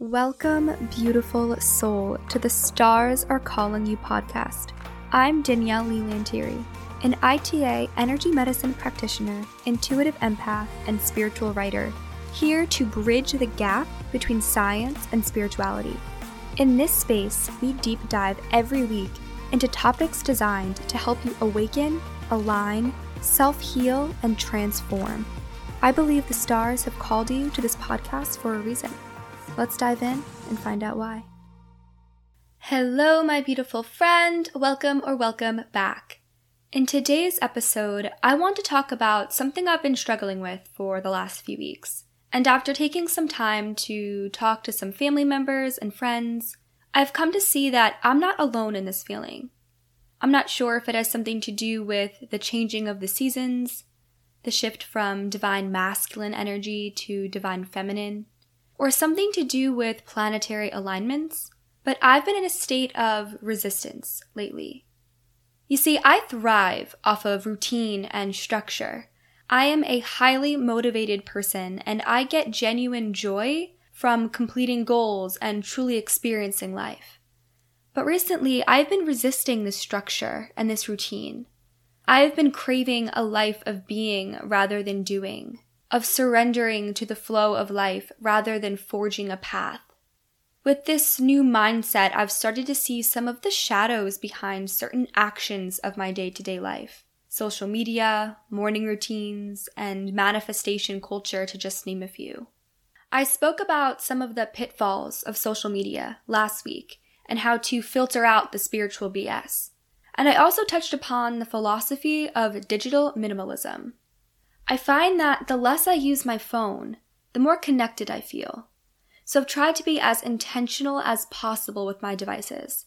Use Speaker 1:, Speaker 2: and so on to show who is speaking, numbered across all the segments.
Speaker 1: Welcome, beautiful soul, to the Stars Are Calling You podcast. I'm Danielle Leigh Lanteri, an ITA energy medicine practitioner, intuitive empath, and spiritual writer, here to bridge the gap between science and spirituality. In this space, we deep dive every week into topics designed to help you awaken, align, self heal, and transform. I believe the stars have called you to this podcast for a reason. Let's dive in and find out why. Hello, my beautiful friend. Welcome or welcome back. In today's episode, I want to talk about something I've been struggling with for the last few weeks. And after taking some time to talk to some family members and friends, I've come to see that I'm not alone in this feeling. I'm not sure if it has something to do with the changing of the seasons, the shift from divine masculine energy to divine feminine, or something to do with planetary alignments, but I've been in a state of resistance lately. You see, I thrive off of routine and structure. I am a highly motivated person and I get genuine joy from completing goals and truly experiencing life. But recently, I've been resisting this structure and this routine. I've been craving a life of being rather than doing of surrendering to the flow of life rather than forging a path. With this new mindset, I've started to see some of the shadows behind certain actions of my day to day life social media, morning routines, and manifestation culture, to just name a few. I spoke about some of the pitfalls of social media last week and how to filter out the spiritual BS. And I also touched upon the philosophy of digital minimalism. I find that the less I use my phone, the more connected I feel. So I've tried to be as intentional as possible with my devices.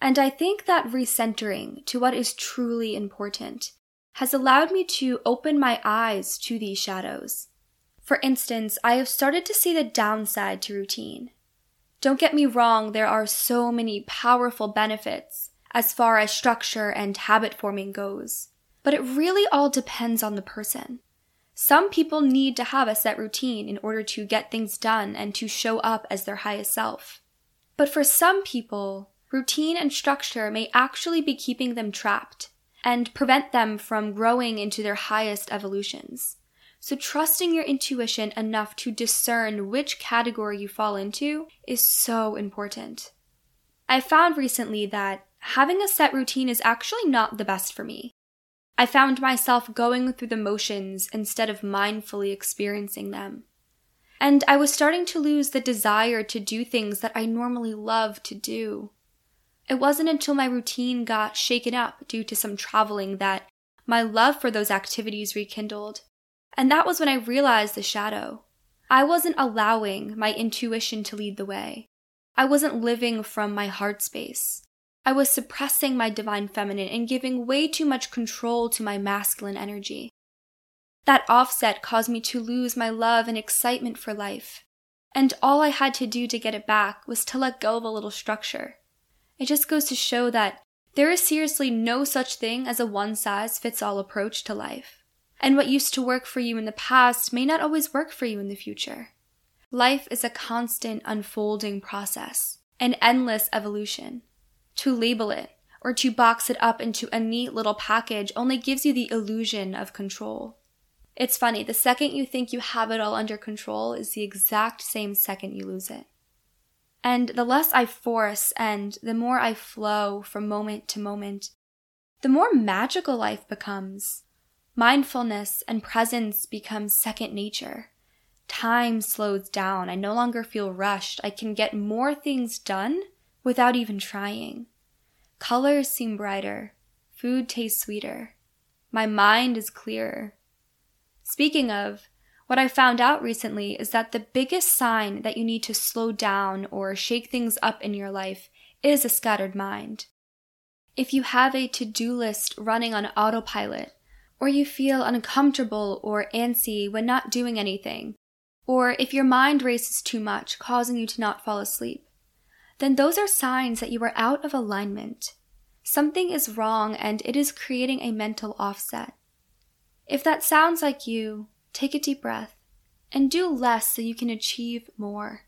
Speaker 1: And I think that recentering to what is truly important has allowed me to open my eyes to these shadows. For instance, I have started to see the downside to routine. Don't get me wrong, there are so many powerful benefits as far as structure and habit forming goes, but it really all depends on the person. Some people need to have a set routine in order to get things done and to show up as their highest self. But for some people, routine and structure may actually be keeping them trapped and prevent them from growing into their highest evolutions. So, trusting your intuition enough to discern which category you fall into is so important. I found recently that having a set routine is actually not the best for me. I found myself going through the motions instead of mindfully experiencing them. And I was starting to lose the desire to do things that I normally love to do. It wasn't until my routine got shaken up due to some traveling that my love for those activities rekindled. And that was when I realized the shadow. I wasn't allowing my intuition to lead the way. I wasn't living from my heart space. I was suppressing my divine feminine and giving way too much control to my masculine energy. That offset caused me to lose my love and excitement for life. And all I had to do to get it back was to let go of a little structure. It just goes to show that there is seriously no such thing as a one size fits all approach to life. And what used to work for you in the past may not always work for you in the future. Life is a constant unfolding process, an endless evolution. To label it or to box it up into a neat little package only gives you the illusion of control. It's funny, the second you think you have it all under control is the exact same second you lose it. And the less I force and the more I flow from moment to moment, the more magical life becomes. Mindfulness and presence become second nature. Time slows down. I no longer feel rushed. I can get more things done without even trying. Colors seem brighter. Food tastes sweeter. My mind is clearer. Speaking of, what I found out recently is that the biggest sign that you need to slow down or shake things up in your life is a scattered mind. If you have a to do list running on autopilot, or you feel uncomfortable or antsy when not doing anything, or if your mind races too much, causing you to not fall asleep, then those are signs that you are out of alignment. Something is wrong and it is creating a mental offset. If that sounds like you, take a deep breath and do less so you can achieve more.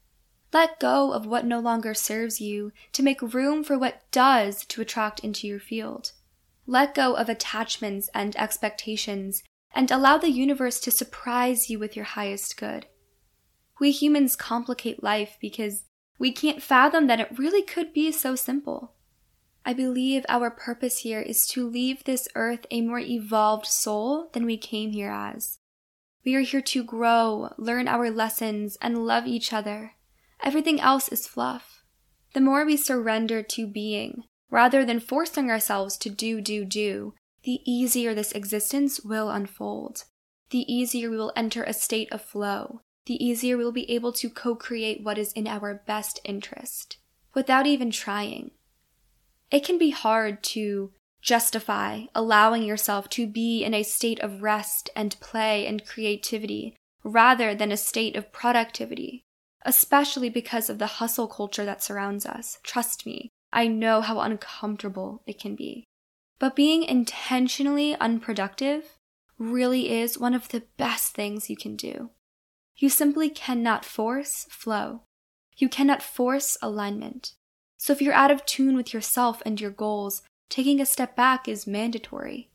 Speaker 1: Let go of what no longer serves you to make room for what does to attract into your field. Let go of attachments and expectations and allow the universe to surprise you with your highest good. We humans complicate life because we can't fathom that it really could be so simple. I believe our purpose here is to leave this earth a more evolved soul than we came here as. We are here to grow, learn our lessons, and love each other. Everything else is fluff. The more we surrender to being, rather than forcing ourselves to do, do, do, the easier this existence will unfold. The easier we will enter a state of flow. The easier we will be able to co create what is in our best interest without even trying. It can be hard to justify allowing yourself to be in a state of rest and play and creativity rather than a state of productivity, especially because of the hustle culture that surrounds us. Trust me, I know how uncomfortable it can be. But being intentionally unproductive really is one of the best things you can do. You simply cannot force flow. You cannot force alignment. So if you're out of tune with yourself and your goals, taking a step back is mandatory.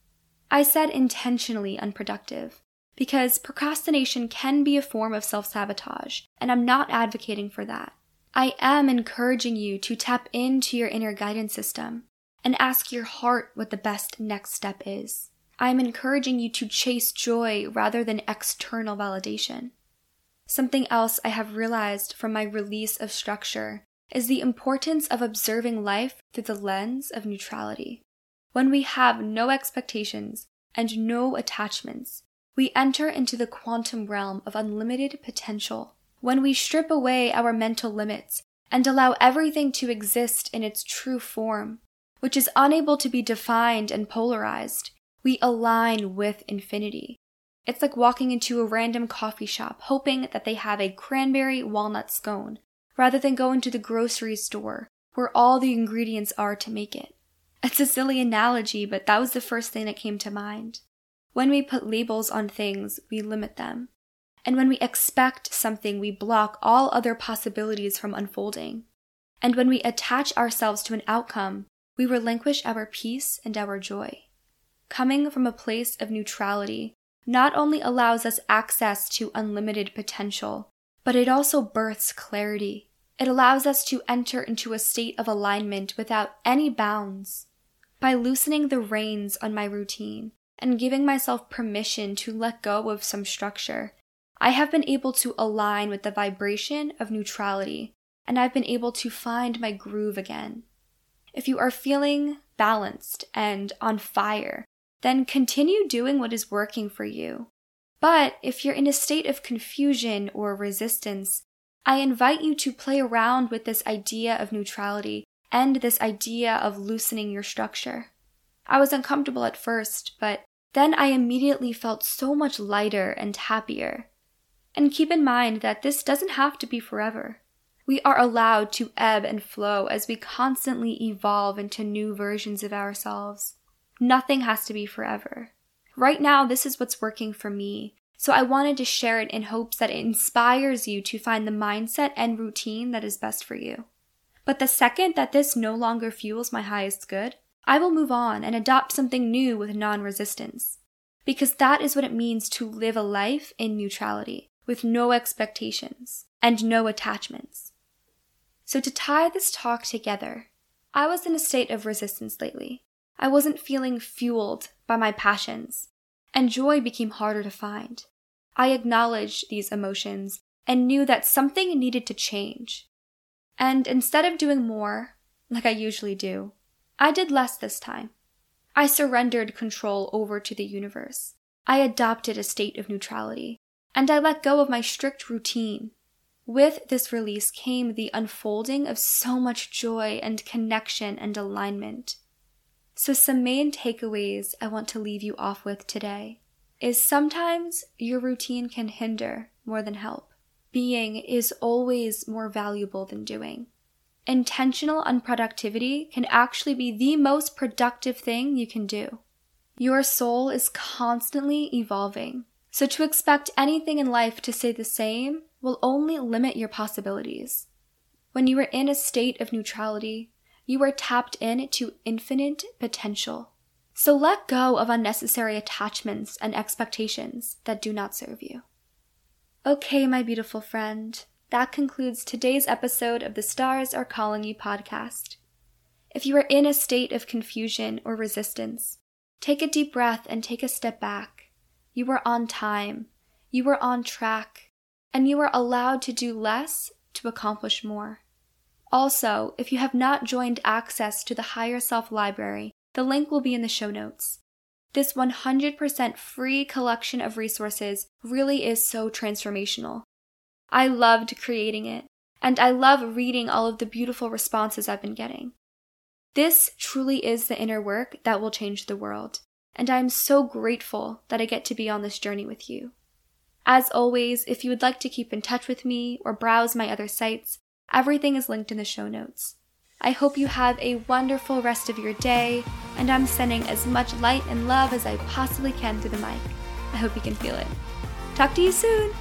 Speaker 1: I said intentionally unproductive because procrastination can be a form of self sabotage, and I'm not advocating for that. I am encouraging you to tap into your inner guidance system and ask your heart what the best next step is. I'm encouraging you to chase joy rather than external validation. Something else I have realized from my release of structure is the importance of observing life through the lens of neutrality. When we have no expectations and no attachments, we enter into the quantum realm of unlimited potential. When we strip away our mental limits and allow everything to exist in its true form, which is unable to be defined and polarized, we align with infinity. It's like walking into a random coffee shop hoping that they have a cranberry walnut scone, rather than going to the grocery store where all the ingredients are to make it. It's a silly analogy, but that was the first thing that came to mind. When we put labels on things, we limit them. And when we expect something, we block all other possibilities from unfolding. And when we attach ourselves to an outcome, we relinquish our peace and our joy. Coming from a place of neutrality not only allows us access to unlimited potential, but it also births clarity. It allows us to enter into a state of alignment without any bounds. By loosening the reins on my routine and giving myself permission to let go of some structure, I have been able to align with the vibration of neutrality and I've been able to find my groove again. If you are feeling balanced and on fire, then continue doing what is working for you. But if you're in a state of confusion or resistance, I invite you to play around with this idea of neutrality and this idea of loosening your structure. I was uncomfortable at first, but then I immediately felt so much lighter and happier. And keep in mind that this doesn't have to be forever. We are allowed to ebb and flow as we constantly evolve into new versions of ourselves. Nothing has to be forever. Right now, this is what's working for me. So I wanted to share it in hopes that it inspires you to find the mindset and routine that is best for you. But the second that this no longer fuels my highest good, I will move on and adopt something new with non resistance. Because that is what it means to live a life in neutrality, with no expectations and no attachments. So, to tie this talk together, I was in a state of resistance lately. I wasn't feeling fueled by my passions, and joy became harder to find. I acknowledged these emotions and knew that something needed to change. And instead of doing more, like I usually do, I did less this time. I surrendered control over to the universe. I adopted a state of neutrality, and I let go of my strict routine with this release came the unfolding of so much joy and connection and alignment. So, some main takeaways I want to leave you off with today is sometimes your routine can hinder more than help. Being is always more valuable than doing. Intentional unproductivity can actually be the most productive thing you can do. Your soul is constantly evolving, so to expect anything in life to stay the same will only limit your possibilities. When you are in a state of neutrality, you are tapped into infinite potential. So let go of unnecessary attachments and expectations that do not serve you. Okay, my beautiful friend, that concludes today's episode of the Stars Are Calling You podcast. If you are in a state of confusion or resistance, take a deep breath and take a step back. You are on time, you are on track, and you are allowed to do less to accomplish more. Also, if you have not joined access to the Higher Self Library, the link will be in the show notes. This 100% free collection of resources really is so transformational. I loved creating it, and I love reading all of the beautiful responses I've been getting. This truly is the inner work that will change the world, and I am so grateful that I get to be on this journey with you. As always, if you would like to keep in touch with me or browse my other sites, everything is linked in the show notes. I hope you have a wonderful rest of your day, and I'm sending as much light and love as I possibly can through the mic. I hope you can feel it. Talk to you soon!